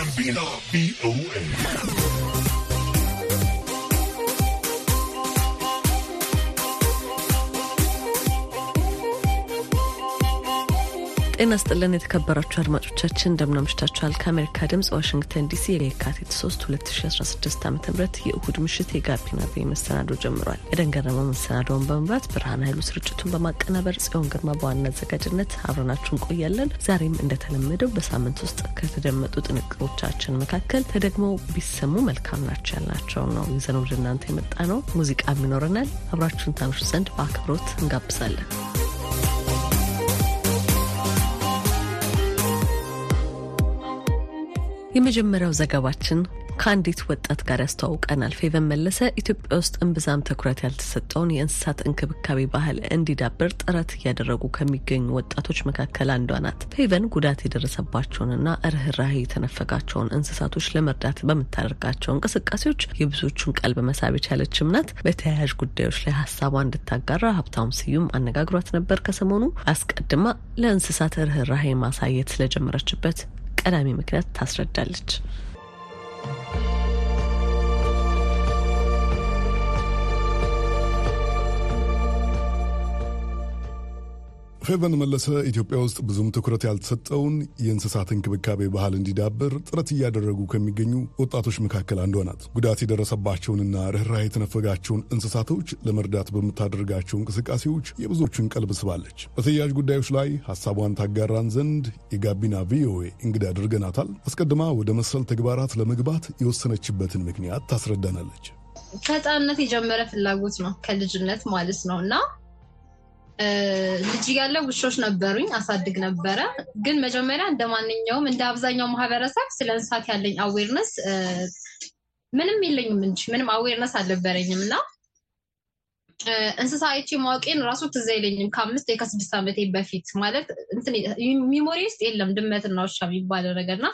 Bambino, B-O-A. ጤና ስጥልን የተከበራችሁ አድማጮቻችን እንደምናምሽታችኋል። ከአሜሪካ ድምጽ ዋሽንግተን ዲሲ የካቲት 3 2016 ዓ ም የእሁድ ምሽት የጋቢና ቪ መሰናዶ ጀምሯል። የደንገረመው መሰናዶውን በመምራት ብርሃን ኃይሉ ስርጭቱን በማቀናበር ጽዮን ግርማ በዋና አዘጋጅነት አብረናችሁ እንቆያለን። ዛሬም እንደተለመደው በሳምንት ውስጥ ከተደመጡ ጥንቅሮቻችን መካከል ተደግመው ቢሰሙ መልካም ናቸው ያልናቸው ነው ይዘን ወደ እናንተ የመጣ ነው። ሙዚቃም ይኖረናል። አብራችሁን ታምሹ ዘንድ በአክብሮት እንጋብዛለን። የመጀመሪያው ዘገባችን ከአንዲት ወጣት ጋር ያስተዋውቀናል። ፌቨን መለሰ ኢትዮጵያ ውስጥ እምብዛም ትኩረት ያልተሰጠውን የእንስሳት እንክብካቤ ባህል እንዲዳብር ጥረት እያደረጉ ከሚገኙ ወጣቶች መካከል አንዷ ናት። ፌቨን ጉዳት የደረሰባቸውንና ርኅራሄ የተነፈጋቸውን እንስሳቶች ለመርዳት በምታደርጋቸው እንቅስቃሴዎች የብዙዎቹን ቀልብ መሳብ የቻለችም ናት። በተያያዥ ጉዳዮች ላይ ሀሳቧ እንድታጋራ ሀብታሙ ስዩም አነጋግሯት ነበር። ከሰሞኑ አስቀድማ ለእንስሳት ርኅራሄ ማሳየት ስለጀመረችበት ቀዳሚ ምክንያት ታስረዳለች። ፌቨን መለሰ ኢትዮጵያ ውስጥ ብዙም ትኩረት ያልተሰጠውን የእንስሳት እንክብካቤ ባህል እንዲዳብር ጥረት እያደረጉ ከሚገኙ ወጣቶች መካከል አንዷ ናት። ጉዳት የደረሰባቸውንና ርኅራኄ የተነፈጋቸውን እንስሳቶች ለመርዳት በምታደርጋቸው እንቅስቃሴዎች የብዙዎቹን ቀልብ ስባለች። በተያያዥ ጉዳዮች ላይ ሀሳቧን ታጋራን ዘንድ የጋቢና ቪኦኤ እንግዳ አድርገናታል። አስቀድማ ወደ መሰል ተግባራት ለመግባት የወሰነችበትን ምክንያት ታስረዳናለች። ከህፃንነት የጀመረ ፍላጎት ነው፣ ከልጅነት ማለት ነው እና ልጅ ያለ ውሾች ነበሩኝ፣ አሳድግ ነበረ። ግን መጀመሪያ እንደ ማንኛውም እንደ አብዛኛው ማህበረሰብ ስለ እንስሳት ያለኝ awareness ምንም የለኝም እንጂ ምንም awareness አልነበረኝም። እና እንስሳ አይቼ ማወቄን ራሱ ትዝ አይለኝም ከአምስት ከስድስት ዓመቴ በፊት ማለት memory ውስጥ የለም ድመትና ውሻ የሚባለው ነገር። እና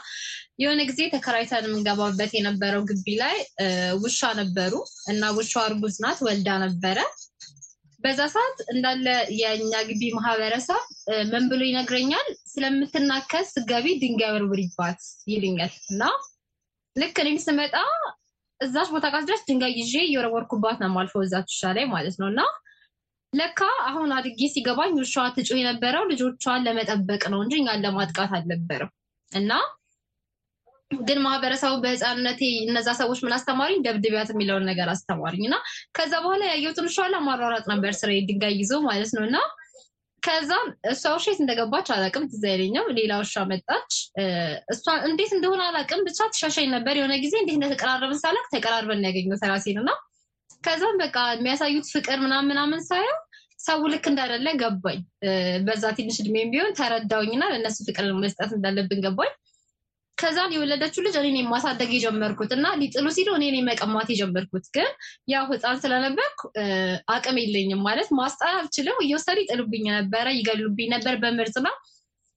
የሆነ ጊዜ ተከራይተን የምንገባበት የነበረው ግቢ ላይ ውሻ ነበሩ እና ውሻ እርጉዝ ናት ወልዳ ነበረ በዛ ሰዓት እንዳለ የእኛ ግቢ ማህበረሰብ ምን ብሎ ይነግረኛል? ስለምትናከስ ገቢ ድንጋይ ወርውሪባት ይልኛል። እና ልክ እኔም ስመጣ እዛች ቦታ ጋር ድንጋይ ይዤ እየወረወርኩባት ነው የማልፈው እዛች ውሻ ላይ ማለት ነው። እና ለካ አሁን አድጌ ሲገባኝ ውሻዋ ትጮህ የነበረው ልጆቿን ለመጠበቅ ነው እንጂ እኛን ለማጥቃት አልነበረም። እና ግን ማህበረሰቡ በህፃንነቴ እነዛ ሰዎች ምን አስተማሪኝ? ደብድቢያት የሚለውን ነገር አስተማሪኝ እና ከዛ በኋላ ያየሁትን ውሻ ማሯሯጥ ነበር ስራ ድንጋይ ይዞ ማለት ነው እና ከዛ እሷ ውሻ የት እንደገባች አላቅም፣ ትዝ አይለኝም። ሌላ ውሻ መጣች። እሷ እንዴት እንደሆነ አላቅም፣ ብቻ ትሻሻኝ ነበር። የሆነ ጊዜ እንዴት እንደተቀራረብን ሳላቅ ተቀራርበን ያገኘሁት ራሴን እና ከዛም በቃ የሚያሳዩት ፍቅር ምናምን ምናምን ሳየው ሰው ልክ እንዳደለ ገባኝ። በዛ ትንሽ እድሜም ቢሆን ተረዳውኝና ለእነሱ ፍቅር መስጠት እንዳለብን ገባኝ። ከዛን የወለደችው ልጅ እኔ ማሳደግ የጀመርኩት እና ሊጥሉ ሲሉ እኔ መቀማት የጀመርኩት ግን ያው ህፃን ስለነበርኩ አቅም የለኝም ማለት ማስጣል አልችልም። እየወሰዱ ይጥሉብኝ ነበረ፣ ይገሉብኝ ነበር በምርጥና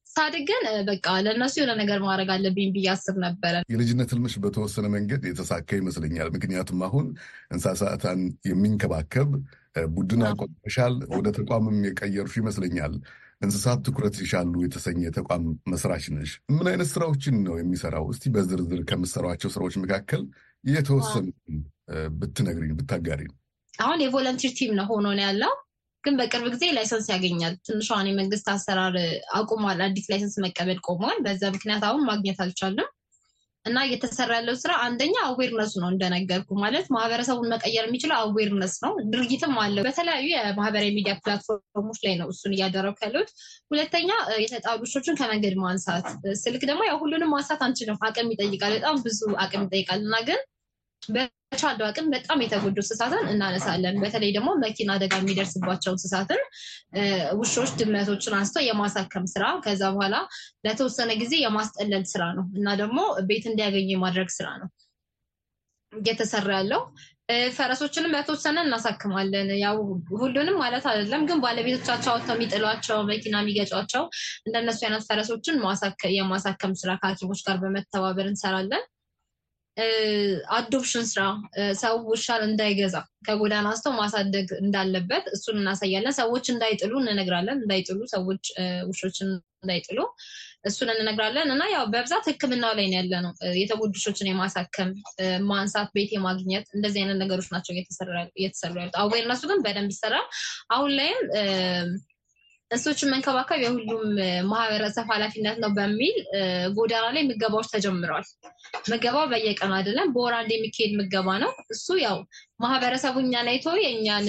ሳድግ ግን በቃ ለእነሱ የሆነ ነገር ማድረግ አለብኝ ብዬ አስብ ነበረ። የልጅነት ህልምሽ በተወሰነ መንገድ የተሳካ ይመስለኛል። ምክንያቱም አሁን እንስሳትን የሚንከባከብ ቡድን አቋቁመሻል፣ ወደ ተቋምም የቀየሩሽ ይመስለኛል። እንስሳት ትኩረት ይሻሉ የተሰኘ ተቋም መስራች ነሽ። ምን አይነት ስራዎችን ነው የሚሰራው? እስቲ በዝርዝር ከምሰሯቸው ስራዎች መካከል የተወሰኑ ብትነግሪኝ ብታጋሪ። አሁን የ volunteer team ነው ሆኖ ነው ያለው፣ ግን በቅርብ ጊዜ license ያገኛል። ትንሿን የመንግስት አሰራር አቁሟል። አዲስ license መቀበል ቆሟል። በዛ ምክንያት አሁን ማግኘት አልቻለም። እና እየተሰራ ያለው ስራ አንደኛ awareness ኡ ነው እንደነገርኩ ማለት ማህበረሰቡን መቀየር የሚችለው awareness ነው። ድርጊትም አለው በተለያዩ የማህበራዊ ሚዲያ platform ኦች ላይ ነው እሱን እያደረጉ ያሉት። ሁለተኛ የተጣሉ ውሾችን ከመንገድ ማንሳት። ስልክ ደግሞ ያው ሁሉንም ማንሳት አንችልም፣ አቅም ይጠይቃል፣ በጣም ብዙ አቅም ይጠይቃል እና ግን በቻለው አቅም በጣም የተጎዱ እንስሳትን እናነሳለን። በተለይ ደግሞ መኪና አደጋ የሚደርስባቸው እንስሳትን ውሾች፣ ድመቶችን አንስተው የማሳከም ስራ ከዛ በኋላ ለተወሰነ ጊዜ የማስጠለል ስራ ነው እና ደግሞ ቤት እንዲያገኙ የማድረግ ስራ ነው እየተሰራ ያለው። ፈረሶችንም በተወሰነ እናሳክማለን። ያው ሁሉንም ማለት አይደለም፣ ግን ባለቤቶቻቸው አውጥተው የሚጥሏቸው መኪና የሚገጯቸው እንደነሱ አይነት ፈረሶችን የማሳከም ስራ ከሐኪሞች ጋር በመተባበር እንሰራለን። አዶፕሽን ስራ ሰው ውሻን እንዳይገዛ ከጎዳና አንስቶ ማሳደግ እንዳለበት እሱን እናሳያለን። ሰዎች እንዳይጥሉ እንነግራለን። እንዳይጥሉ ሰዎች ውሾችን እንዳይጥሉ እሱን እንነግራለን እና ያው በብዛት ሕክምናው ላይ ያለ ነው። የተጎዱ ውሾችን የማሳከም ማንሳት፣ ቤት የማግኘት እንደዚህ አይነት ነገሮች ናቸው እየተሰሩ ያሉት። አዌርነሱ ግን በደንብ ይሰራል። አሁን ላይም እንስሶችን መንከባከብ የሁሉም ማህበረሰብ ኃላፊነት ነው በሚል ጎዳና ላይ ምገባዎች ተጀምረዋል። ምገባው በየቀኑ አይደለም፣ በወር አንድ የሚካሄድ ምገባ ነው። እሱ ያው ማህበረሰቡ እኛን አይቶ የእኛን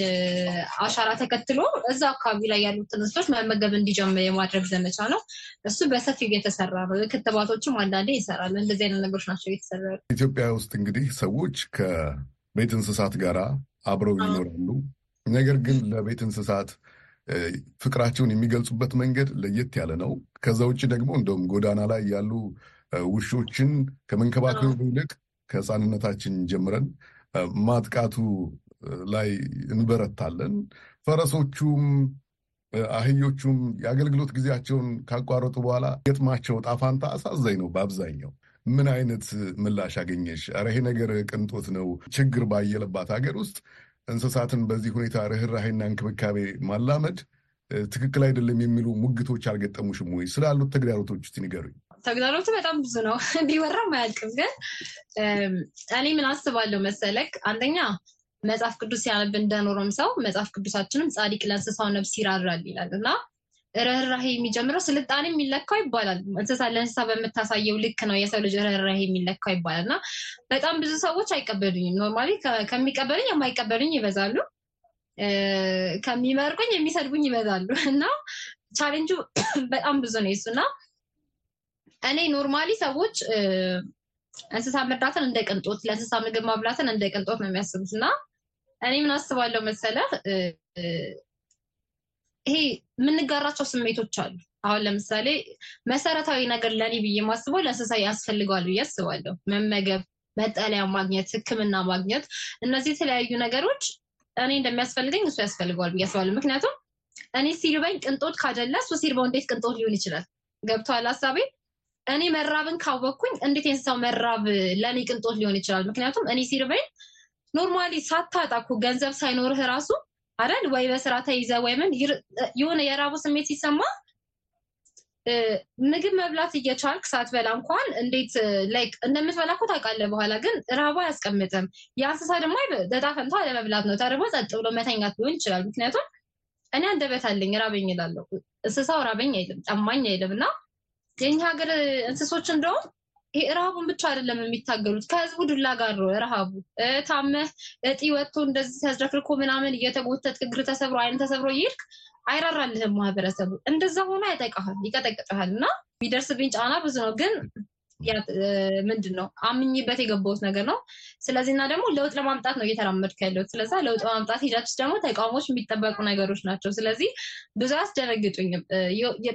አሻራ ተከትሎ እዛ አካባቢ ላይ ያሉትን እንስሶች መመገብ እንዲጀምር የማድረግ ዘመቻ ነው። እሱ በሰፊው እየተሰራ ነው። ክትባቶችም አንዳንዴ ይሰራል። እንደዚህ አይነት ነገሮች ናቸው እየተሰራ ኢትዮጵያ ውስጥ እንግዲህ ሰዎች ከቤት እንስሳት ጋር አብረው ይኖራሉ። ነገር ግን ለቤት እንስሳት ፍቅራቸውን የሚገልጹበት መንገድ ለየት ያለ ነው። ከዛ ውጭ ደግሞ እንደውም ጎዳና ላይ ያሉ ውሾችን ከመንከባከቡ ይልቅ ከሕፃንነታችን ጀምረን ማጥቃቱ ላይ እንበረታለን። ፈረሶቹም አህዮቹም የአገልግሎት ጊዜያቸውን ካቋረጡ በኋላ ገጥማቸው ጣፋንታ አሳዛኝ ነው። በአብዛኛው ምን አይነት ምላሽ አገኘሽ? ኧረ ይሄ ነገር ቅንጦት ነው። ችግር ባየለባት ሀገር ውስጥ እንስሳትን በዚህ ሁኔታ ርኅራሄና እንክብካቤ ማላመድ ትክክል አይደለም የሚሉ ሙግቶች አልገጠሙሽም ወይ? ስላሉት ተግዳሮቶች ውስጥ ንገሩኝ። ተግዳሮቱ በጣም ብዙ ነው፣ ቢወራም አያልቅም። ግን እኔ ምን አስባለሁ መሰለክ፣ አንደኛ መጽሐፍ ቅዱስ ሲያነብ እንደኖረም ሰው መጽሐፍ ቅዱሳችንም ጻድቅ ለእንስሳው ነፍስ ይራራል ይላል እና ርኅራሄ የሚጀምረው ስልጣኔ የሚለካው ይባላል። እንስሳ ለእንስሳ በምታሳየው ልክ ነው የሰው ልጅ ርኅራሄ የሚለካው ይባላል። እና በጣም ብዙ ሰዎች አይቀበሉኝም። normally ከሚቀበሉኝ የማይቀበሉኝ ይበዛሉ፣ ከሚመርቁኝ የሚሰድቡኝ ይበዛሉ። እና ቻሌንጁ በጣም ብዙ ነው የሱ። እና እኔ normally ሰዎች እንስሳ መርዳትን እንደ ቅንጦት፣ ለእንስሳ ምግብ ማብላትን እንደ ቅንጦት ነው የሚያስቡት። እና እኔ ምን አስባለሁ መሰለህ ይሄ የምንጋራቸው ስሜቶች አሉ። አሁን ለምሳሌ መሰረታዊ ነገር ለኔ ብዬ ማስበው ለእንስሳ ያስፈልገዋል ብዬ አስባለሁ። መመገብ፣ መጠለያ ማግኘት፣ ሕክምና ማግኘት፣ እነዚህ የተለያዩ ነገሮች እኔ እንደሚያስፈልገኝ እሱ ያስፈልገዋል ብዬ አስባለሁ። ምክንያቱም እኔ ሲርበኝ ቅንጦት ካደለ እሱ ሲርበው እንዴት ቅንጦት ሊሆን ይችላል? ገብቶሃል ሀሳቤ? እኔ መራብን ካወቅኩኝ እንዴት የእንስሳው መራብ ለእኔ ቅንጦት ሊሆን ይችላል? ምክንያቱም እኔ ሲርበኝ normally ሳታጣ እኮ ገንዘብ ሳይኖርህ ራሱ አይደል ወይ በስራ ተይዘ ወይ ምን የሆነ የራቡ ስሜት ሲሰማ ምግብ መብላት እየቻልክ ሳትበላ እንኳን እንዴት like እንደምትበላ እኮ ታውቃለህ። በኋላ ግን ራቡ አያስቀምጥም። የእንስሳ ደግሞ ዕጣ ፈንታ አለመብላት ነው። ተርቦ ጸጥ ብሎ መተኛት ሊሆን ይችላል። ምክንያቱም እኔ አንደበት አለኝ ራበኝ እላለሁ። እንስሳው ራበኝ አይልም፣ ጠማኝ አይልም። እና የኛ ሀገር እንስሶች እንደውም ይሄ ረሃቡን ብቻ አይደለም የሚታገሉት ከህዝቡ ዱላ ጋር ነው ረሃቡ። ታመህ እጢ ወጥቶ እንደዚህ ሲያዝረክርኮ ምናምን እየተጎተት እግር ተሰብሮ አይን ተሰብሮ ይሄድክ አይራራልህም ማህበረሰቡ። እንደዛ ሆኖ ያጠቃሃል፣ ይቀጠቅጠሃል። እና የሚደርስብኝ ጫና ብዙ ነው ግን ምንድን ነው አምኝበት የገባሁት ነገር ነው። ስለዚህ እና ደግሞ ለውጥ ለማምጣት ነው እየተራመድኩ ያለሁት። ስለዛ ለውጥ ለማምጣት ውስጥ ደግሞ ተቃውሞች የሚጠበቁ ነገሮች ናቸው። ስለዚህ ብዙ አያስደነግጡኝም።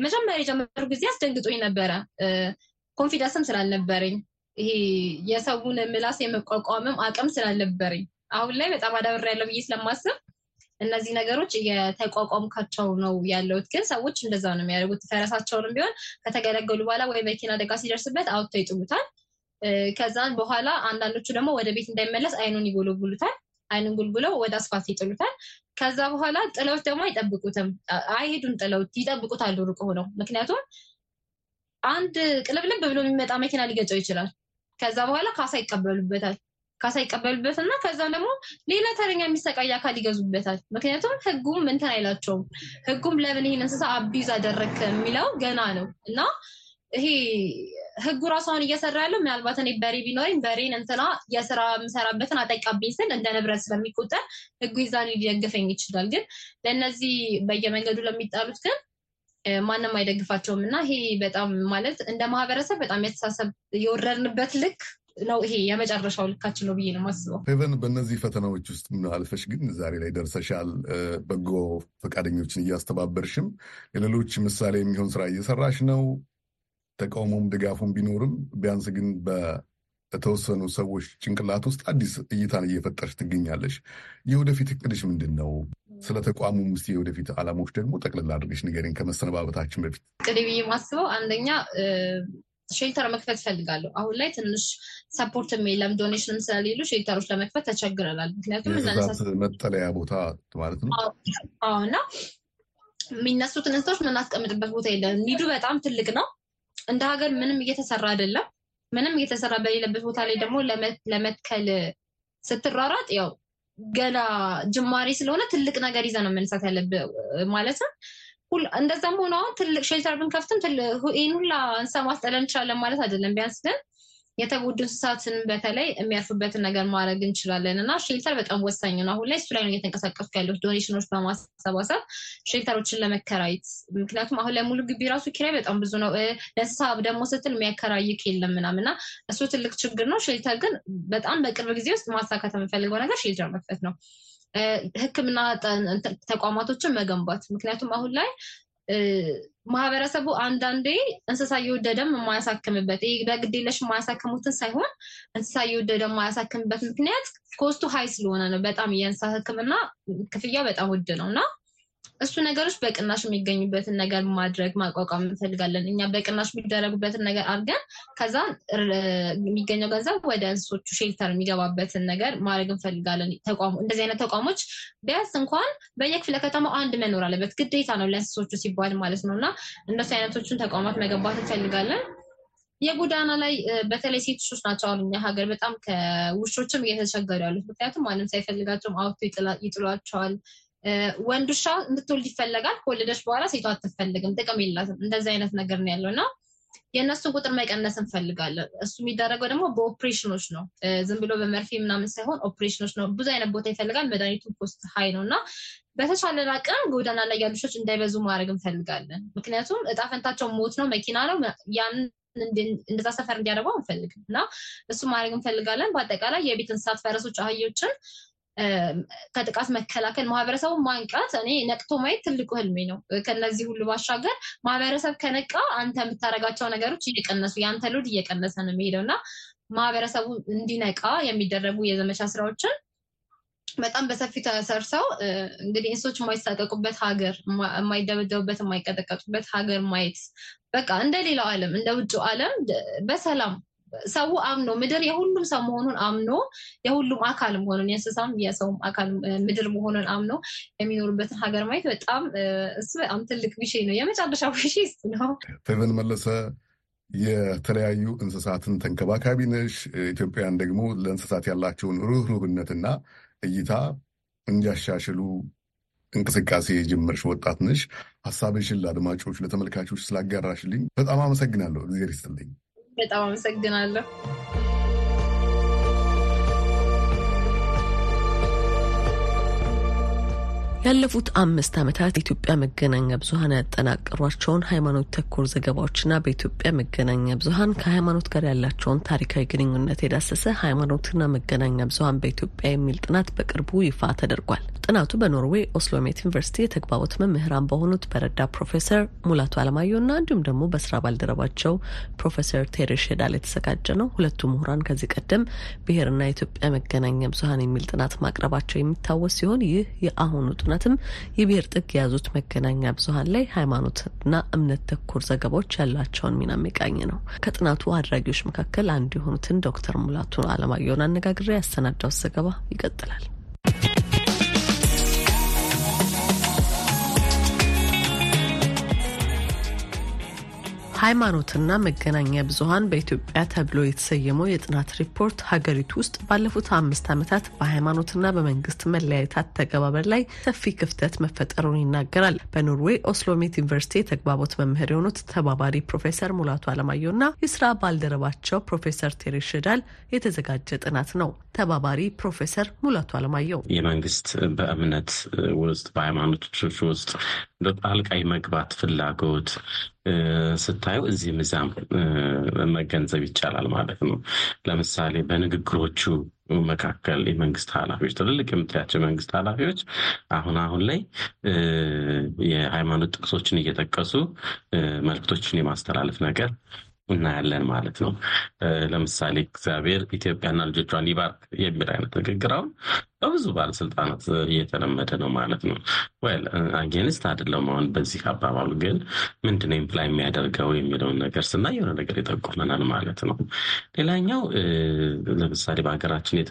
መጀመሪያ የጀመሩ ጊዜ አስደንግጡኝ ነበረ ኮንፊደንስም ስላልነበረኝ ይሄ የሰውን ምላስ የመቋቋምም አቅም ስላልነበረኝ አሁን ላይ በጣም አዳብሬ ያለው ብዬ ስለማስብ እነዚህ ነገሮች እየተቋቋምካቸው ነው ያለሁት። ግን ሰዎች እንደዛ ነው የሚያደርጉት። ፈረሳቸውንም ቢሆን ከተገለገሉ በኋላ ወይ መኪና አደጋ ሲደርስበት አውጥተው ይጥሉታል። ከዛን በኋላ አንዳንዶቹ ደግሞ ወደ ቤት እንዳይመለስ አይኑን ይጎለጉሉታል። አይኑን ጉልጉለው ወደ አስፋልት ይጥሉታል። ከዛ በኋላ ጥለውት ደግሞ አይጠብቁትም፣ አይሄዱም። ጥለውት ይጠብቁታል ሩቅ ሆነው ምክንያቱም አንድ ቅልብልብ ብሎ የሚመጣ መኪና ሊገጨው ይችላል። ከዛ በኋላ ካሳ ይቀበሉበታል። ካሳ ይቀበሉበት እና ከዛ ደግሞ ሌላ ተረኛ የሚሰቃይ አካል ይገዙበታል። ምክንያቱም ሕጉም እንትን አይላቸውም። ሕጉም ለምን ይህን እንስሳ አቢዝ አደረግ የሚለው ገና ነው እና ይሄ ሕጉ ራሷን እየሰራ ያለው ምናልባት እኔ በሬ ቢኖረኝ በሬን እንትና የስራ የምሰራበትን አጠቃብኝ ስል እንደ ንብረት ስለሚቆጠር ሕጉ ይዛን ሊደግፈኝ ይችላል። ግን ለእነዚህ በየመንገዱ ለሚጣሉት ግን ማንም አይደግፋቸውም እና ይሄ በጣም ማለት እንደ ማህበረሰብ በጣም የተሳሰብ የወረድንበት ልክ ነው። ይሄ የመጨረሻው ልካችን ነው ብዬ ነው የማስበው። ፌቨን፣ በእነዚህ ፈተናዎች ውስጥ አልፈሽ ግን ዛሬ ላይ ደርሰሻል። በጎ ፈቃደኞችን እያስተባበርሽም የሌሎች ምሳሌ የሚሆን ስራ እየሰራሽ ነው። ተቃውሞም ድጋፉም ቢኖርም ቢያንስ ግን በተወሰኑ ሰዎች ጭንቅላት ውስጥ አዲስ እይታን እየፈጠርሽ ትገኛለሽ። የወደፊት እቅድሽ ምንድን ነው? ስለ ተቋሙ ውስጥ የወደፊት ዓላማዎች ደግሞ ጠቅልላ አድርገሽ ንገሪኝ ከመሰነባበታችን በፊት። ቅድሚያ ብዬ ማስበው አንደኛ shelter መክፈት እፈልጋለሁ። አሁን ላይ ትንሽ support የለም donation ም ስለሌሉ shelter ኦች ለመክፈት ተቸግረናል። ምክንያቱም መጠለያ ቦታ ማለት ነው እና የሚነሱትን እንስሳዎች የምናስቀምጥበት ቦታ የለም። need ኡ በጣም ትልቅ ነው። እንደ ሀገር ምንም እየተሰራ አይደለም። ምንም እየተሰራ በሌለበት ቦታ ላይ ደግሞ ለመትከል ስትሯሯጥ ያው ገና ጅማሬ ስለሆነ ትልቅ ነገር ይዘህ ነው መነሳት ያለብህ ማለት ነው። እንደዛም ሆነ አሁን ትልቅ shelter ብንከፍትም ይህን ሁላ እንስሳ ማስጠለል እንችላለን ማለት አይደለም። ቢያንስ ግን የተጎዱ እንስሳትን በተለይ የሚያርፉበትን ነገር ማድረግ እንችላለን እና shelter በጣም ወሳኝ ነው። አሁን ላይ እሱ ላይ ነው እየተንቀሳቀስኩ ያለሁት donation ኦች በማሰባሰብ shelter ኦችን ለመከራየት። ምክንያቱም አሁን ላይ ሙሉ ግቢ ራሱ ኪራይ በጣም ብዙ ነው። ለእንስሳ ደግሞ ስትል የሚያከራይክ የለም ምናምን እና እሱ ትልቅ ችግር ነው። shelter ግን በጣም በቅርብ ጊዜ ውስጥ ማሳካት የምፈልገው ነገር shelter መክፈት ነው። ሕክምና ተቋማቶችን መገንባት ምክንያቱም አሁን ላይ ማህበረሰቡ አንዳንዴ እንስሳ እየወደደም የማያሳክምበት ይህ በግዴለሽ የማያሳክሙትን ሳይሆን እንስሳ እየወደደ የማያሳክምበት ምክንያት cost ኡ high ስለሆነ ነው። በጣም የእንስሳ ሕክምና ክፍያ በጣም ውድ ነው እና እሱ ነገሮች በቅናሽ የሚገኙበትን ነገር ማድረግ ማቋቋም እንፈልጋለን። እኛ በቅናሽ የሚደረጉበትን ነገር አድርገን ከዛ የሚገኘው ገንዘብ ወደ እንስሶቹ shelter የሚገባበትን ነገር ማድረግ እንፈልጋለን። እንደዚህ አይነት ተቋሞች ቢያንስ እንኳን በየክፍለ ከተማው አንድ መኖር አለበት፣ ግዴታ ነው ለእንስሶቹ ሲባል ማለት ነው እና እንደሱ አይነቶቹን ተቋማት መገንባት እንፈልጋለን። የጎዳና ላይ በተለይ ሴት ውሾች ናቸው አሁን እኛ ሀገር በጣም ከውሾችም እየተቸገሩ ያሉት። ምክንያቱም ማንም ሳይፈልጋቸውም አውጥቶ ይጥሏቸዋል። ወንድ ውሻ እንድትወልድ ይፈለጋል። ከወለደች በኋላ ሴቷ አትፈልግም፣ ጥቅም የላትም። እንደዚህ አይነት ነገር ነው ያለው እና የእነሱን ቁጥር መቀነስ እንፈልጋለን። እሱ የሚደረገው ደግሞ በኦፕሬሽኖች ነው። ዝም ብሎ በመርፌ ምናምን ሳይሆን ኦፕሬሽኖች ነው። ብዙ አይነት ቦታ ይፈልጋል። መድኃኒቱ cost high ነው እና በተቻለን አቅም ጎዳና ላይ ያሉ ውሾች እንዳይበዙ ማድረግ እንፈልጋለን። ምክንያቱም እጣ ፈንታቸው ሞት ነው፣ መኪና ነው። ያን እንደዛ ሰፈር እንዲያደርገው አንፈልግም እና እሱ ማድረግ እንፈልጋለን። በአጠቃላይ የቤት እንስሳት ፈረሶች፣ አህዮችን ከጥቃት መከላከል ማህበረሰቡን ማንቃት እኔ ነቅቶ ማየት ትልቁ ህልሜ ነው። ከነዚህ ሁሉ ባሻገር ማህበረሰብ ከነቃ አንተ የምታደርጋቸው ነገሮች እየቀነሱ የአንተ load እየቀነሰ ነው የሚሄደው እና ማህበረሰቡ እንዲነቃ የሚደረጉ የዘመቻ ስራዎችን በጣም በሰፊ ተሰርሰው እንግዲህ እንስሶች የማይሳቀቁበት ሀገር፣ የማይደበደቡበት፣ የማይቀጠቀጡበት ሀገር ማየት በቃ እንደ ሌላው ዓለም እንደ ውጭው ዓለም በሰላም ሰው አምኖ ምድር የሁሉም ሰው መሆኑን አምኖ የሁሉም አካል መሆኑን የእንስሳም የሰውም አካል ምድር መሆኑን አምኖ የሚኖሩበትን ሀገር ማየት በጣም እሱ በጣም ትልቅ ዊሼ ነው። የመጨረሻ ዊሼ እሱ ነው። ፌቨን መለሰ የተለያዩ እንስሳትን ተንከባካቢ ነሽ። ኢትዮጵያን ደግሞ ለእንስሳት ያላቸውን ርኅሩህነትና እይታ እንዲያሻሽሉ እንቅስቃሴ የጀመርሽ ወጣት ነሽ። ሀሳብሽን ለአድማጮች ለተመልካቾች ስላጋራሽልኝ በጣም አመሰግናለሁ። እግዚአብሔር ይስጥልኝ። በጣም አመሰግናለሁ። ያለፉት አምስት ዓመታት የኢትዮጵያ መገናኛ ብዙኃን ያጠናቀሯቸውን ሃይማኖት ተኮር ዘገባዎችና በኢትዮጵያ መገናኛ ብዙኃን ከሃይማኖት ጋር ያላቸውን ታሪካዊ ግንኙነት የዳሰሰ ሃይማኖትና መገናኛ ብዙኃን በኢትዮጵያ የሚል ጥናት በቅርቡ ይፋ ተደርጓል። ጥናቱ በኖርዌይ ኦስሎሜት ዩኒቨርሲቲ የተግባቦት መምህራን በሆኑት ረዳት ፕሮፌሰር ሙላቱ አለማየሁና እንዲሁም ደግሞ በስራ ባልደረባቸው ፕሮፌሰር ቴሬ ሼዳል የተዘጋጀ ነው። ሁለቱ ምሁራን ከዚህ ቀደም ብሔርና የኢትዮጵያ መገናኛ ብዙኃን የሚል ጥናት ማቅረባቸው የሚታወስ ሲሆን ይህ የአሁኑ ጥናትም የብሔር ጥግ የያዙት መገናኛ ብዙኃን ላይ ሃይማኖትና እምነት ተኮር ዘገባዎች ያላቸውን ሚና የሚቃኝ ነው። ከጥናቱ አድራጊዎች መካከል አንዱ የሆኑትን ዶክተር ሙላቱ አለማየሁን አነጋግሬ ያሰናዳው ዘገባ ይቀጥላል። ሃይማኖትና መገናኛ ብዙኃን በኢትዮጵያ ተብሎ የተሰየመው የጥናት ሪፖርት ሀገሪቱ ውስጥ ባለፉት አምስት ዓመታት በሃይማኖትና በመንግስት መለያየት አተገባበር ላይ ሰፊ ክፍተት መፈጠሩን ይናገራል። በኖርዌይ ኦስሎሜት ዩኒቨርሲቲ የተግባቦት መምህር የሆኑት ተባባሪ ፕሮፌሰር ሙላቱ አለማየሁና የስራ ባልደረባቸው ፕሮፌሰር ቴሬ ሽዳል የተዘጋጀ ጥናት ነው። ተባባሪ ፕሮፌሰር ሙላቱ አለማየሁ የመንግስት በእምነት ውስጥ በሃይማኖቶች ውስጥ ጣልቃ መግባት ፍላጎት ስታዩ እዚህም እዚያም መገንዘብ ይቻላል ማለት ነው። ለምሳሌ በንግግሮቹ መካከል የመንግስት ኃላፊዎች ትልልቅ የምታያቸው የመንግስት ኃላፊዎች አሁን አሁን ላይ የሃይማኖት ጥቅሶችን እየጠቀሱ መልክቶችን የማስተላለፍ ነገር እናያለን ማለት ነው። ለምሳሌ እግዚአብሔር ኢትዮጵያና ልጆቿን ይባርክ የሚል አይነት ንግግር አሁን በብዙ ባለስልጣናት እየተለመደ ነው ማለት ነው። well against አይደለም አሁን በዚህ አባባሉ ግን ምንድነው imply የሚያደርገው የሚለውን ነገር ስናይ የሆነ ነገር ይጠቁመናል ማለት ነው። ሌላኛው ለምሳሌ በሀገራችን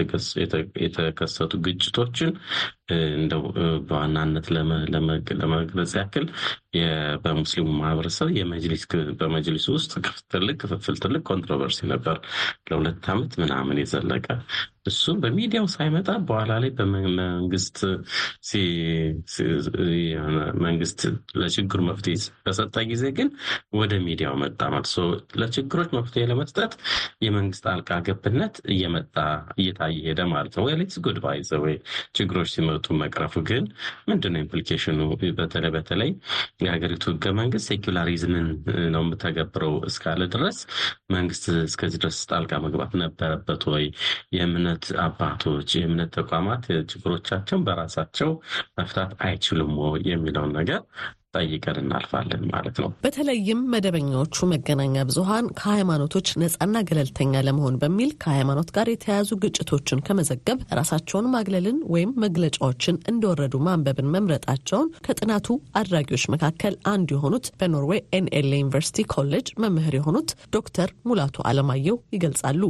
የተከሰቱ ግጭቶችን እንደው በዋናነት ለመግለጽ ያክል በሙስሊሙ ማህበረሰብ በመጅሊስ ውስጥ ትልቅ ክፍፍል፣ ትልቅ controversy ነበር ለሁለት ዓመት ምናምን የዘለቀ እሱም በሚዲያው ሳይመጣ በኋላ ላይ በመንግስት መንግስት ለችግሩ መፍትሄ በሰጠ ጊዜ ግን ወደ ሚዲያው መጣ ማለት ለችግሮች መፍትሄ ለመስጠት የመንግስት ጣልቃ ገብነት እየመጣ እየታየ ሄደ ማለት ነው። that's good by the way ችግሮች ሲመጡ መቅረፉ ግን ምንድነው implication ኡ? በተለይ በተለይ የሀገሪቱ ህገ መንግስት secularism ን ነው የምተገብረው እስካለ ድረስ መንግስት እስከዚህ ድረስ ጣልቃ መግባት ነበረበት ወይ? የእምነት አባቶች የእምነት ተቋማት ችግሮቻቸውን በራሳቸው መፍታት አይችሉም የሚለውን ነገር ጠይቀን እናልፋለን ማለት ነው። በተለይም መደበኛዎቹ መገናኛ ብዙኃን ከሃይማኖቶች ነጻና ገለልተኛ ለመሆን በሚል ከሃይማኖት ጋር የተያያዙ ግጭቶችን ከመዘገብ ራሳቸውን ማግለልን ወይም መግለጫዎችን እንደወረዱ ማንበብን መምረጣቸውን ከጥናቱ አድራጊዎች መካከል አንዱ የሆኑት በኖርዌይ ኤንኤልኤ ዩኒቨርሲቲ ኮሌጅ መምህር የሆኑት ዶክተር ሙላቱ አለማየሁ ይገልጻሉ።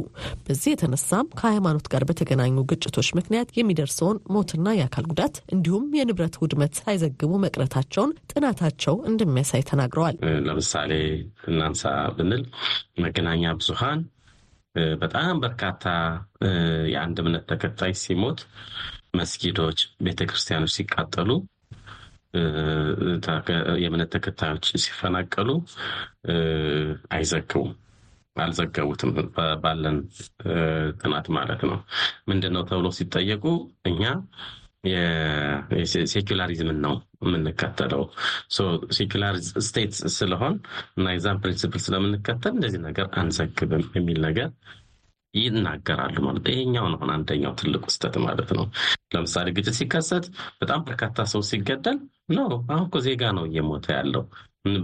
በዚህ የተነሳም ከሃይማኖት ጋር በተገናኙ ግጭቶች ምክንያት የሚደርሰውን ሞትና የአካል ጉዳት እንዲሁም የንብረት ውድመት ሳይዘግቡ መቅረታቸውን ጥናታቸው እንደሚያሳይ ተናግረዋል። ለምሳሌ እናንሳ ብንል መገናኛ ብዙኃን በጣም በርካታ የአንድ እምነት ተከታይ ሲሞት፣ መስጊዶች፣ ቤተክርስቲያኖች ሲቃጠሉ፣ የእምነት ተከታዮች ሲፈናቀሉ አይዘግቡም። አልዘገቡትም። ባለን ጥናት ማለት ነው። ምንድን ነው ተብሎ ሲጠየቁ እኛ secularism ን ነው የምንከተለው። secular state ስለሆን እና የዛን principle ስለምንከተል እንደዚህ ነገር አንዘግብም የሚል ነገር ይናገራሉ ማለት ይሄኛው ነው አንደኛው ትልቁ ስህተት ማለት ነው። ለምሳሌ ግጭት ሲከሰት በጣም በርካታ ሰው ሲገደል ነው አሁን እኮ ዜጋ ነው እየሞተ ያለው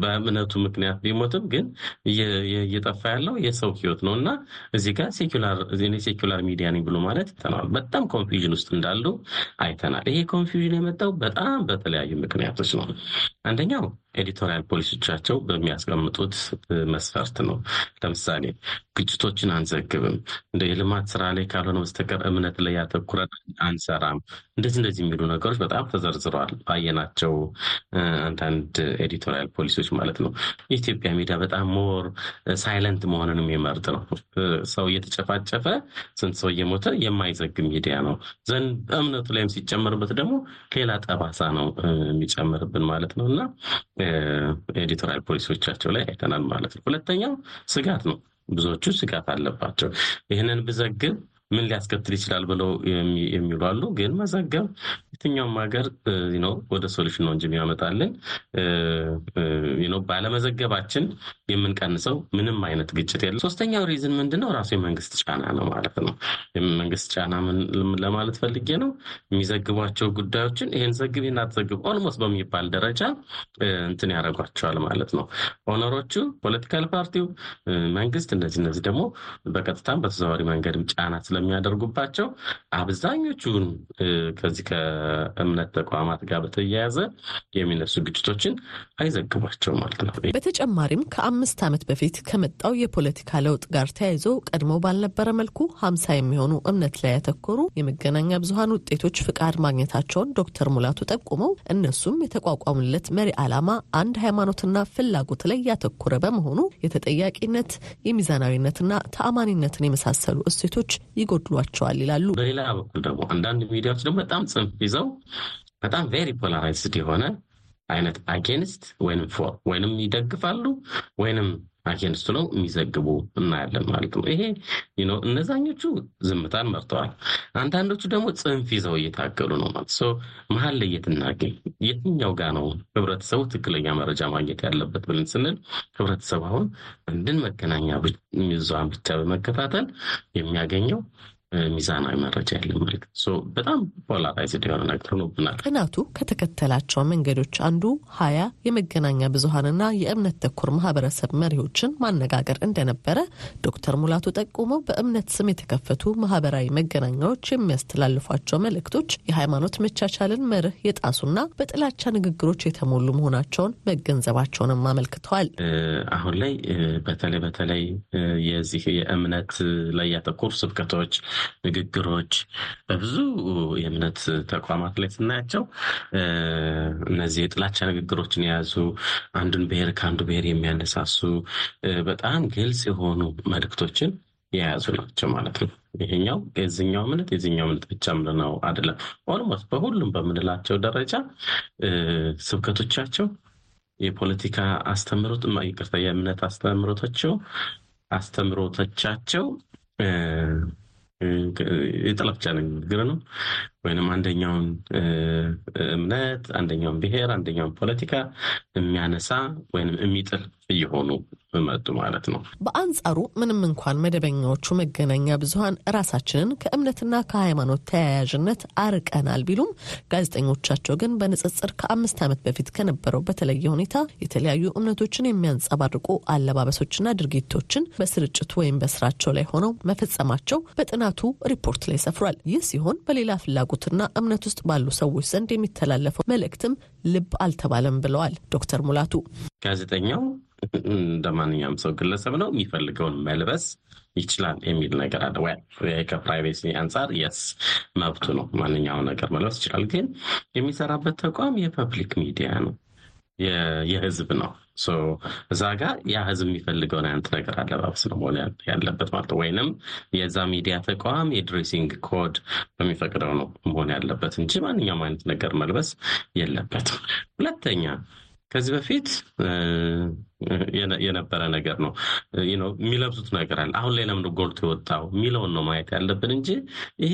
በእምነቱ ምክንያት ቢሞትም ግን እየጠፋ ያለው የሰው ህይወት ነው እና እዚህ ጋር secular media ነኝ ብሎ ማለት ይተናል። በጣም confusion ውስጥ እንዳሉ አይተናል። ይሄ confusion የመጣው በጣም በተለያዩ ምክንያቶች ነው። አንደኛው editorial ፖሊሲዎቻቸው በሚያስቀምጡት መስፈርት ነው። ለምሳሌ ግጭቶችን አንዘግብም፣ እንደ የልማት ስራ ላይ ካልሆነ በስተቀር እምነት ላይ ያተኩረን አንሰራም፣ እንደዚህ እንደዚህ የሚሉ ነገሮች በጣም ተዘርዝረዋል። ባየናቸው አንዳንድ editorial ፖሊሲዎች ማለት ነው። የኢትዮጵያ ሚዲያ በጣም more silent መሆንን የሚመርጥ ነው። ሰው እየተጨፋጨፈ ስንት ሰው እየሞተ የማይዘግብ ሚዲያ ነው። ዘንድ እምነቱ ላይም ሲጨመርበት ደግሞ ሌላ ጠባሳ ነው የሚጨምርብን ማለት ነው እና editorial ፖሊሲዎቻቸው ላይ አይተናል ማለት ነው። ሁለተኛው ስጋት ነው። ብዙዎቹ ስጋት አለባቸው። ይህንን ብዘግብ ምን ሊያስከትል ይችላል ብለው የሚሉ አሉ። ግን መዘገብ የትኛውም ሀገር ነው ወደ solution ነው እንጂ የሚያመጣልን ባለመዘገባችን የምንቀንሰው ምንም አይነት ግጭት የለም። ሶስተኛው reason ምንድን ነው? ራሱ የመንግስት ጫና ነው ማለት ነው። የመንግስት ጫና ለማለት ፈልጌ ነው? የሚዘግቧቸው ጉዳዮችን ይህን ዘግብ ይህን አትዘግብ almost በሚባል ደረጃ እንትን ያደርጓቸዋል ማለት ነው። owner ኦቹ፣ political party ው፣ መንግስት እነዚህ እነዚህ ደግሞ በቀጥታም በተዘዋዋሪ መንገድም ጫና ስለሚያደርጉባቸው አብዛኞቹን ከዚህ ከእምነት ተቋማት ጋር በተያያዘ የሚነሱ ግጭቶችን አይዘግቧቸው ማለት ነው። በተጨማሪም ከአምስት ዓመት በፊት ከመጣው የፖለቲካ ለውጥ ጋር ተያይዞ ቀድሞ ባልነበረ መልኩ ሀምሳ የሚሆኑ እምነት ላይ ያተኮሩ የመገናኛ ብዙኃን ውጤቶች ፍቃድ ማግኘታቸውን ዶክተር ሙላቱ ጠቁመው እነሱም የተቋቋሙለት መሪ ዓላማ አንድ ሃይማኖትና ፍላጎት ላይ ያተኮረ በመሆኑ የተጠያቂነት የሚዛናዊነትና ተአማኒነትን የመሳሰሉ እሴቶች ይጎድሏቸዋል ይላሉ። በሌላ በኩል ደግሞ አንዳንድ ሚዲያዎች ደግሞ በጣም ጽንፍ ይዘው በጣም very polarized የሆነ አይነት against ወይንም for ወይንም ይደግፋሉ ወይንም against ኡ ነው የሚዘግቡ እናያለን ማለት ነው። ይሄ አብዛኞቹ ዝምታን መርጠዋል። አንዳንዶቹ ደግሞ ጽንፍ ይዘው እየታገሉ ነው ማለት ሰው መሀል ላይ የት እናገኝ የትኛው ጋ ነው ህብረተሰቡ ትክክለኛ መረጃ ማግኘት ያለበት ብለን ስንል ህብረተሰቡ አሁን አንድን መገናኛ ብዙሃን ብቻ በመከታተል የሚያገኘው ሚዛናዊ መረጃ ያለ ማለት በጣም polarized የሆነ ነገር ሆኖብናል። ጥናቱ ከተከተላቸው መንገዶች አንዱ ሀያ የመገናኛ ብዙሀንና የእምነት ተኮር ማህበረሰብ መሪዎችን ማነጋገር እንደነበረ ዶክተር ሙላቱ ጠቁመው በእምነት ስም የተከፈቱ ማህበራዊ መገናኛዎች የሚያስተላልፏቸው መልእክቶች የሃይማኖት መቻቻልን መርህ የጣሱና በጥላቻ ንግግሮች የተሞሉ መሆናቸውን መገንዘባቸውንም አመልክተዋል። አሁን ላይ በተለይ በተለይ የዚህ የእምነት ላይ ያተኮሩ ስብከቶች፣ ንግግሮች በብዙ የእምነት ተቋማት ላይ ስናያቸው እነዚህ የጥላቻ ንግግሮችን የያዙ አንዱን ብሔር ከአንዱ ብሔር የሚያነሳሱ በጣም ግልጽ የሆኑ መልእክቶችን የያዙ ናቸው ማለት ነው። ይሄኛው የዚኛው እምነት የዚኛው እምነት ብቻ ምንነው አይደለም። almost በሁሉም በምንላቸው ደረጃ ስብከቶቻቸው የፖለቲካ አስተምሮት ይቅርታ፣ የእምነት አስተምሮቶቸው አስተምሮቶቻቸው የጥላቻ ንግግር ነው ወይንም አንደኛውን እምነት አንደኛውን ብሔር አንደኛውን ፖለቲካ የሚያነሳ ወይንም የሚጥል እየሆኑ መጡ ማለት ነው። በአንጻሩ ምንም እንኳን መደበኛዎቹ መገናኛ ብዙኃን ራሳችንን ከእምነትና ከሃይማኖት ተያያዥነት አርቀናል ቢሉም ጋዜጠኞቻቸው ግን በንጽጽር ከአምስት ዓመት በፊት ከነበረው በተለየ ሁኔታ የተለያዩ እምነቶችን የሚያንጸባርቁ አለባበሶችና ድርጊቶችን በስርጭቱ ወይም በስራቸው ላይ ሆነው መፈጸማቸው በጥናቱ ሪፖርት ላይ ሰፍሯል። ይህ ሲሆን በሌላ ፍላጎትና እምነት ውስጥ ባሉ ሰዎች ዘንድ የሚተላለፈው መልእክትም ልብ አልተባለም ብለዋል ዶክተር ሙላቱ ጋዜጠኛው እንደ ማንኛውም ሰው ግለሰብ ነው። የሚፈልገውን መልበስ ይችላል የሚል ነገር አለ? ከ privacy አንጻር የሱ መብቱ ነው። ማንኛውን ነገር መልበስ ይችላል። ግን የሚሰራበት ተቋም የ public ሚዲያ ነው፣ የህዝብ ነው። እዛ ጋር ያ ህዝብ የሚፈልገውን አይነት ነገር አለባበስ ነው መሆን ያለበት ማለት ነው። ወይንም የዛ ሚዲያ ተቋም የ dressing code በሚፈቅደው ነው መሆን ያለበት እንጂ ማንኛውም አይነት ነገር መልበስ የለበትም። ሁለተኛ ከዚህ በፊት የነበረ ነገር ነው። የሚለብሱት ነገር አለ። አሁን ላይ ለምን ጎልቶ የወጣው የሚለውን ነው ማየት ያለብን እንጂ ይሄ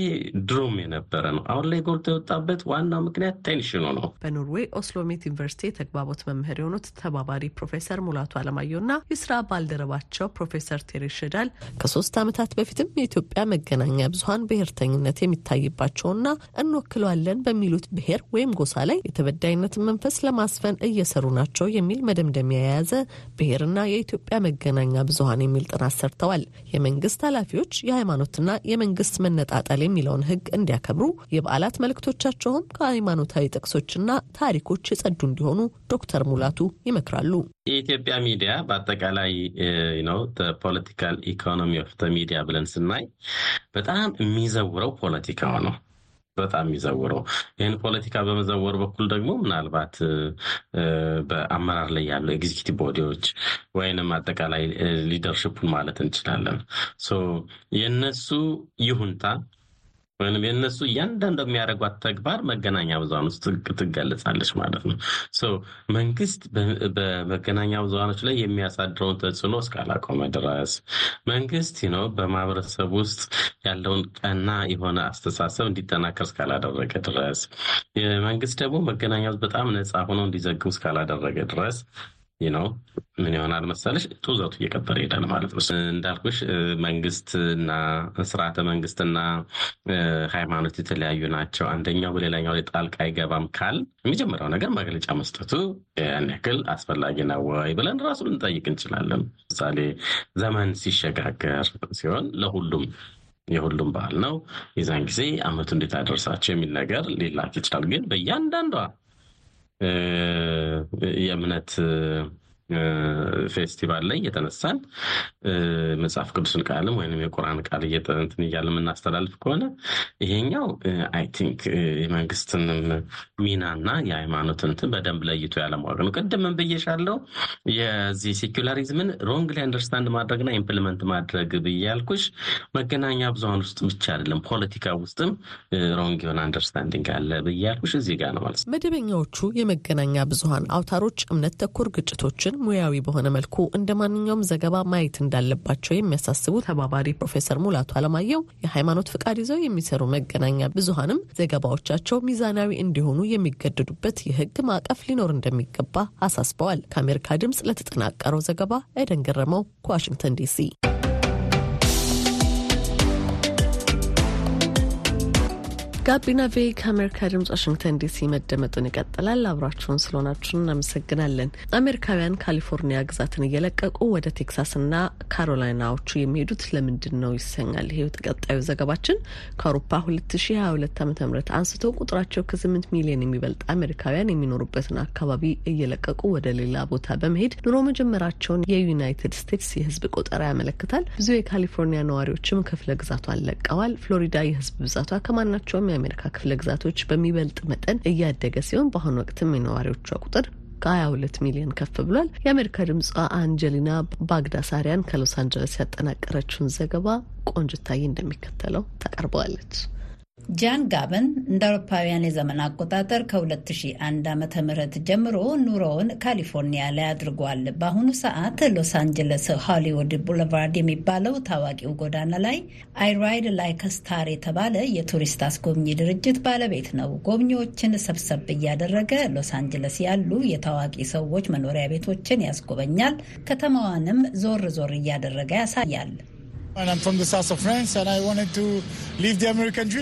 ድሮም የነበረ ነው። አሁን ላይ ጎልቶ የወጣበት ዋናው ምክንያት tension ኡ ነው። በኖርዌይ ኦስሎሜት ዩኒቨርሲቲ የተግባቦት መምህር የሆኑት ተባባሪ ፕሮፌሰር ሙላቱ አለማየሁ እና የስራ ባልደረባቸው ፕሮፌሰር ቴሬ ሸዳል ከሶስት ዓመታት በፊትም የኢትዮጵያ መገናኛ ብዙኃን ብሔርተኝነት የሚታይባቸውና እንወክለዋለን በሚሉት ብሔር ወይም ጎሳ ላይ የተበዳይነትን መንፈስ ለማስፈን እየሰሩ ናቸው የሚል መደምደሚያ የያዘ ብሔርና የኢትዮጵያ መገናኛ ብዙኃን የሚል ጥናት ሰርተዋል። የመንግስት ኃላፊዎች የሃይማኖትና የመንግስት መነጣጠል የሚለውን ሕግ እንዲያከብሩ የበዓላት መልእክቶቻቸውም ከሃይማኖታዊ ጥቅሶችና ታሪኮች የጸዱ እንዲሆኑ ዶክተር ሙላቱ ይመክራሉ። የኢትዮጵያ ሚዲያ በአጠቃላይ ነው political economy of media ብለን ስናይ በጣም የሚዘውረው ፖለቲካው ነው በጣም የሚዘውረው። ይህን ፖለቲካ በመዘወር በኩል ደግሞ ምናልባት በአመራር ላይ ያሉ executive body ዎች ወይንም አጠቃላይ leadership ኡን ማለት እንችላለን። የነሱ ይሁንታ ወይም የእነሱ እያንዳንዱ የሚያደርጓት ተግባር መገናኛ ብዙኃን ውስጥ ትገለጻለች ማለት ነው። መንግስት በመገናኛ ብዙኃኖች ላይ የሚያሳድረውን ተጽዕኖ እስካላቆመ ድረስ መንግስት ነው በማህበረሰብ ውስጥ ያለውን ቀና የሆነ አስተሳሰብ እንዲጠናከር እስካላደረገ ድረስ መንግስት ደግሞ መገናኛ በጣም ነፃ ሆነው እንዲዘግቡ እስካላደረገ ድረስ ነው ምን ይሆናል መሰለሽ ጡዘቱ እየቀጠለ ይሄዳል ማለት ነው። እንዳልኩሽ መንግስትና ስርዓተ መንግስትና ሃይማኖት የተለያዩ ናቸው። አንደኛው በሌላኛው ላይ ጣልቃ አይገባም ካል የመጀመሪያው ነገር መግለጫ መስጠቱ ያን ያክል አስፈላጊ ነው ወይ ብለን ራሱ ልንጠይቅ እንችላለን። ምሳሌ ዘመን ሲሸጋገር ሲሆን ለሁሉም የሁሉም በዓል ነው። የዛን ጊዜ አመቱ እንኳን አደረሳችሁ የሚል ነገር ሊላክ ይችላል። ግን በእያንዳንዷ የእምነት ፌስቲቫል ላይ እየተነሳን መጽሐፍ ቅዱስን ቃልም ወይም የቁርአን ቃል እየጠቀስን እያለ የምናስተላልፍ ከሆነ ይሄኛው I think የመንግስትንም ሚናና የሃይማኖትን እንትን በደንብ ለይቶ ያለማወቅ ነው። ቅድምን ብዬሻለው የዚህ secularism ን wrongly understand ማድረግና implement ማድረግ ብያልኩሽ መገናኛ ብዙሀን ውስጥ ብቻ አይደለም ፖለቲካ ውስጥም wrong የሆነ understanding አለ ብዬ ያልኩሽ እዚህ ጋር ነው ማለት ነው። መደበኛዎቹ የመገናኛ ብዙሀን አውታሮች እምነት ተኮር ግጭቶችን ሙያዊ በሆነ መልኩ እንደ ማንኛውም ዘገባ ማየት እንዳለባቸው የሚያሳስቡ ተባባሪ ፕሮፌሰር ሙላቱ አለማየሁ የሃይማኖት ፍቃድ ይዘው የሚሰሩ መገናኛ ብዙሀንም ዘገባዎቻቸው ሚዛናዊ እንዲሆኑ የሚገደዱበት የሕግ ማዕቀፍ ሊኖር እንደሚገባ አሳስበዋል። ከአሜሪካ ድምፅ ለተጠናቀረው ዘገባ ኤደን ገረመው ከዋሽንግተን ዲሲ ጋቢና ቬ ከአሜሪካ ድምጽ ዋሽንግተን ዲሲ መደመጡን ይቀጥላል። አብራችሁን ስለሆናችሁን እናመሰግናለን። አሜሪካውያን ካሊፎርኒያ ግዛትን እየለቀቁ ወደ ቴክሳስና ካሮላይናዎቹ የሚሄዱት ለምንድን ነው ይሰኛል። ይሄው ተቀጣዩ ዘገባችን ከአውሮፓ 2022 ዓ ም አንስቶ ቁጥራቸው ከ8 ሚሊዮን የሚበልጥ አሜሪካውያን የሚኖሩበትን አካባቢ እየለቀቁ ወደ ሌላ ቦታ በመሄድ ኑሮ መጀመራቸውን የዩናይትድ ስቴትስ የህዝብ ቆጠራ ያመለክታል። ብዙ የካሊፎርኒያ ነዋሪዎችም ክፍለ ግዛቷን ለቀዋል። ፍሎሪዳ የህዝብ ብዛቷ ከማናቸውም የአሜሪካ ክፍለ ግዛቶች በሚበልጥ መጠን እያደገ ሲሆን በአሁኑ ወቅትም የነዋሪዎቿ ቁጥር ከ22 ሚሊዮን ከፍ ብሏል። የአሜሪካ ድምጿ አንጀሊና ባግዳሳሪያን ከሎስ አንጀለስ ያጠናቀረችውን ዘገባ ቆንጅታዬ እንደሚከተለው ታቀርበዋለች። ጃን ጋበን እንደ አውሮፓውያን የዘመን አቆጣጠር ከ2001 ዓ ም ጀምሮ ኑሮውን ካሊፎርኒያ ላይ አድርጓል። በአሁኑ ሰዓት ሎስ አንጀለስ ሆሊውድ ቡለቫርድ የሚባለው ታዋቂው ጎዳና ላይ I Ride Like Star የተባለ የቱሪስት አስጎብኚ ድርጅት ባለቤት ነው። ጎብኚዎችን ሰብሰብ እያደረገ ሎስ አንጀለስ ያሉ የታዋቂ ሰዎች መኖሪያ ቤቶችን ያስጎበኛል። ከተማዋንም ዞር ዞር እያደረገ ያሳያል።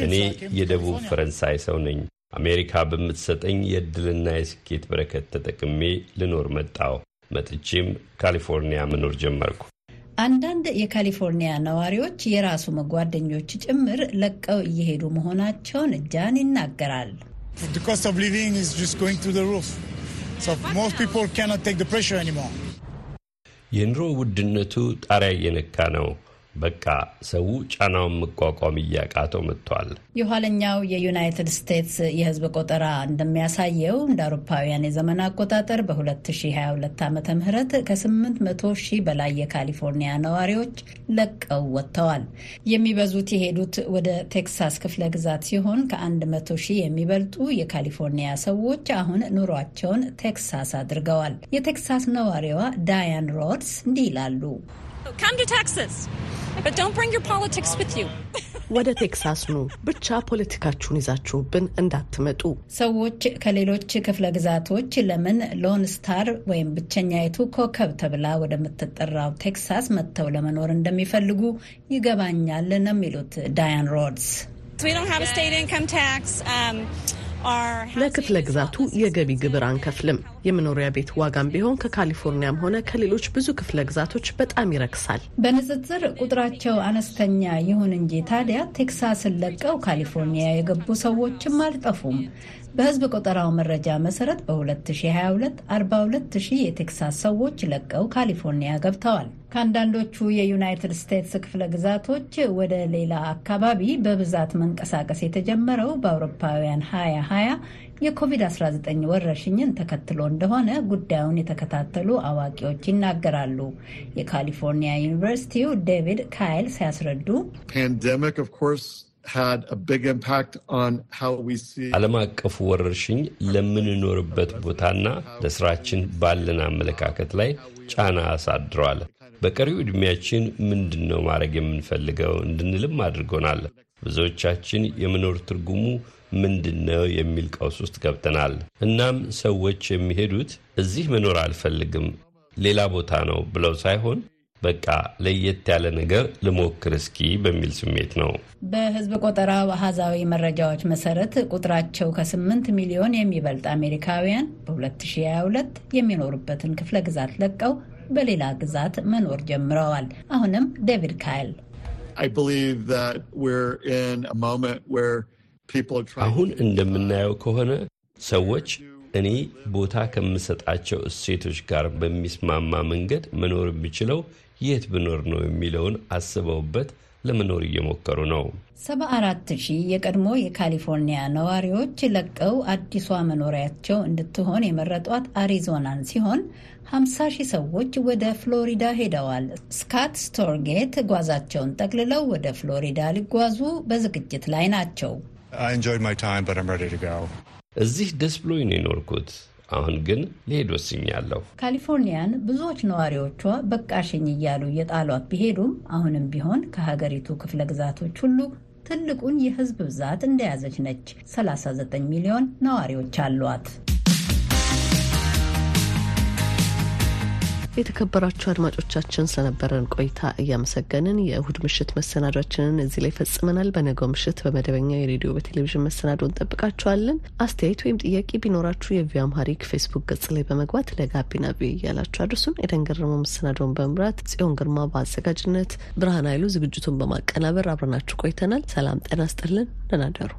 እኔ የደቡብ ፈረንሳይ ሰው ነኝ። አሜሪካ በምትሰጠኝ የእድልና የስኬት በረከት ተጠቅሜ ልኖር መጣሁ። መጥቼም ካሊፎርኒያ መኖር ጀመርኩ። አንዳንድ የካሊፎርኒያ ነዋሪዎች የራሱ ጓደኞች ጭምር ለቀው እየሄዱ መሆናቸውን ጃን ይናገራል። የኑሮ ውድነቱ ጣሪያ እየነካ ነው። በቃ ሰው ጫናውን መቋቋም እያቃተው መጥቷል። የኋለኛው የዩናይትድ ስቴትስ የሕዝብ ቆጠራ እንደሚያሳየው እንደ አውሮፓውያን የዘመን አቆጣጠር በ2022 ዓ ም ከ800 ሺህ በላይ የካሊፎርኒያ ነዋሪዎች ለቀው ወጥተዋል። የሚበዙት የሄዱት ወደ ቴክሳስ ክፍለ ግዛት ሲሆን ከ100 ሺህ የሚበልጡ የካሊፎርኒያ ሰዎች አሁን ኑሯቸውን ቴክሳስ አድርገዋል። የቴክሳስ ነዋሪዋ ዳያን ሮድስ እንዲህ ይላሉ። ወደ ቴክሳስ ኑ፣ ብቻ ፖለቲካችሁን ይዛችሁብን እንዳትመጡ። ሰዎች ከሌሎች ክፍለ ግዛቶች ለምን Lone Star ወይም ብቸኛይቱ ኮከብ ተብላ ወደምትጠራው ቴክሳስ መጥተው ለመኖር እንደሚፈልጉ ይገባኛል ነው የሚሉት ዳያን ሮድስ። ለክፍለ ግዛቱ የገቢ ግብር አንከፍልም። የመኖሪያ ቤት ዋጋም ቢሆን ከካሊፎርኒያም ሆነ ከሌሎች ብዙ ክፍለ ግዛቶች በጣም ይረክሳል። በንጽጽር ቁጥራቸው አነስተኛ ይሁን እንጂ ታዲያ ቴክሳስን ለቀው ካሊፎርኒያ የገቡ ሰዎችም አልጠፉም። በሕዝብ ቆጠራው መረጃ መሰረት በ2022 42 ሺህ የቴክሳስ ሰዎች ለቀው ካሊፎርኒያ ገብተዋል። ከአንዳንዶቹ የዩናይትድ ስቴትስ ክፍለ ግዛቶች ወደ ሌላ አካባቢ በብዛት መንቀሳቀስ የተጀመረው በአውሮፓውያን 2020 የኮቪድ-19 ወረርሽኝን ተከትሎ እንደሆነ ጉዳዩን የተከታተሉ አዋቂዎች ይናገራሉ። የካሊፎርኒያ ዩኒቨርሲቲው ዴቪድ ካይል ሲያስረዱ ዓለም አቀፉ ወረርሽኝ ለምንኖርበት ቦታና ለስራችን ባለን አመለካከት ላይ ጫና አሳድረዋል። በቀሪው ዕድሜያችን ምንድን ነው ማድረግ የምንፈልገው እንድንልም አድርጎናል። ብዙዎቻችን የመኖር ትርጉሙ ምንድን ነው የሚል ቀውስ ውስጥ ገብተናል። እናም ሰዎች የሚሄዱት እዚህ መኖር አልፈልግም ሌላ ቦታ ነው ብለው ሳይሆን በቃ ለየት ያለ ነገር ልሞክር እስኪ በሚል ስሜት ነው። በሕዝብ ቆጠራው አሃዛዊ መረጃዎች መሰረት ቁጥራቸው ከ8 ሚሊዮን የሚበልጥ አሜሪካውያን በ2022 የሚኖሩበትን ክፍለ ግዛት ለቀው በሌላ ግዛት መኖር ጀምረዋል። አሁንም ዴቪድ ካይል አሁን እንደምናየው ከሆነ ሰዎች እኔ ቦታ ከምሰጣቸው እሴቶች ጋር በሚስማማ መንገድ መኖር የሚችለው የት ብኖር ነው የሚለውን አስበውበት ለመኖር እየሞከሩ ነው። 74 ሺህ የቀድሞ የካሊፎርኒያ ነዋሪዎች ለቀው አዲሷ መኖሪያቸው እንድትሆን የመረጧት አሪዞናን ሲሆን 50 ሺህ ሰዎች ወደ ፍሎሪዳ ሄደዋል። ስካት ስቶርጌት ጓዛቸውን ጠቅልለው ወደ ፍሎሪዳ ሊጓዙ በዝግጅት ላይ ናቸው። እዚህ ደስ ብሎኝ ነው የኖርኩት። አሁን ግን ልሄድ ወስኛለሁ። ካሊፎርኒያን ብዙዎች ነዋሪዎቿ በቃሽኝ እያሉ የጣሏት ቢሄዱም አሁንም ቢሆን ከሀገሪቱ ክፍለ ግዛቶች ሁሉ ትልቁን የሕዝብ ብዛት እንደያዘች ነች። 39 ሚሊዮን ነዋሪዎች አሏት። የተከበራችሁ አድማጮቻችን ስለነበረን ቆይታ እያመሰገንን የእሁድ ምሽት መሰናዷችንን እዚህ ላይ ፈጽመናል። በነገው ምሽት በመደበኛ የሬዲዮ በቴሌቪዥን መሰናዶ እንጠብቃችኋለን። አስተያየት ወይም ጥያቄ ቢኖራችሁ የቪኦኤ Amharic ፌስቡክ ገጽ ላይ በመግባት ለጋቢና ቪኦኤ እያላችሁ አድርሱን። ኤደን ገረመው መሰናዶውን በመምራት ጽዮን ግርማ በአዘጋጅነት ብርሃን ኃይሉ ዝግጅቱን በማቀናበር አብረናችሁ ቆይተናል። ሰላም ጤና ይስጥልን። ደህና እደሩ።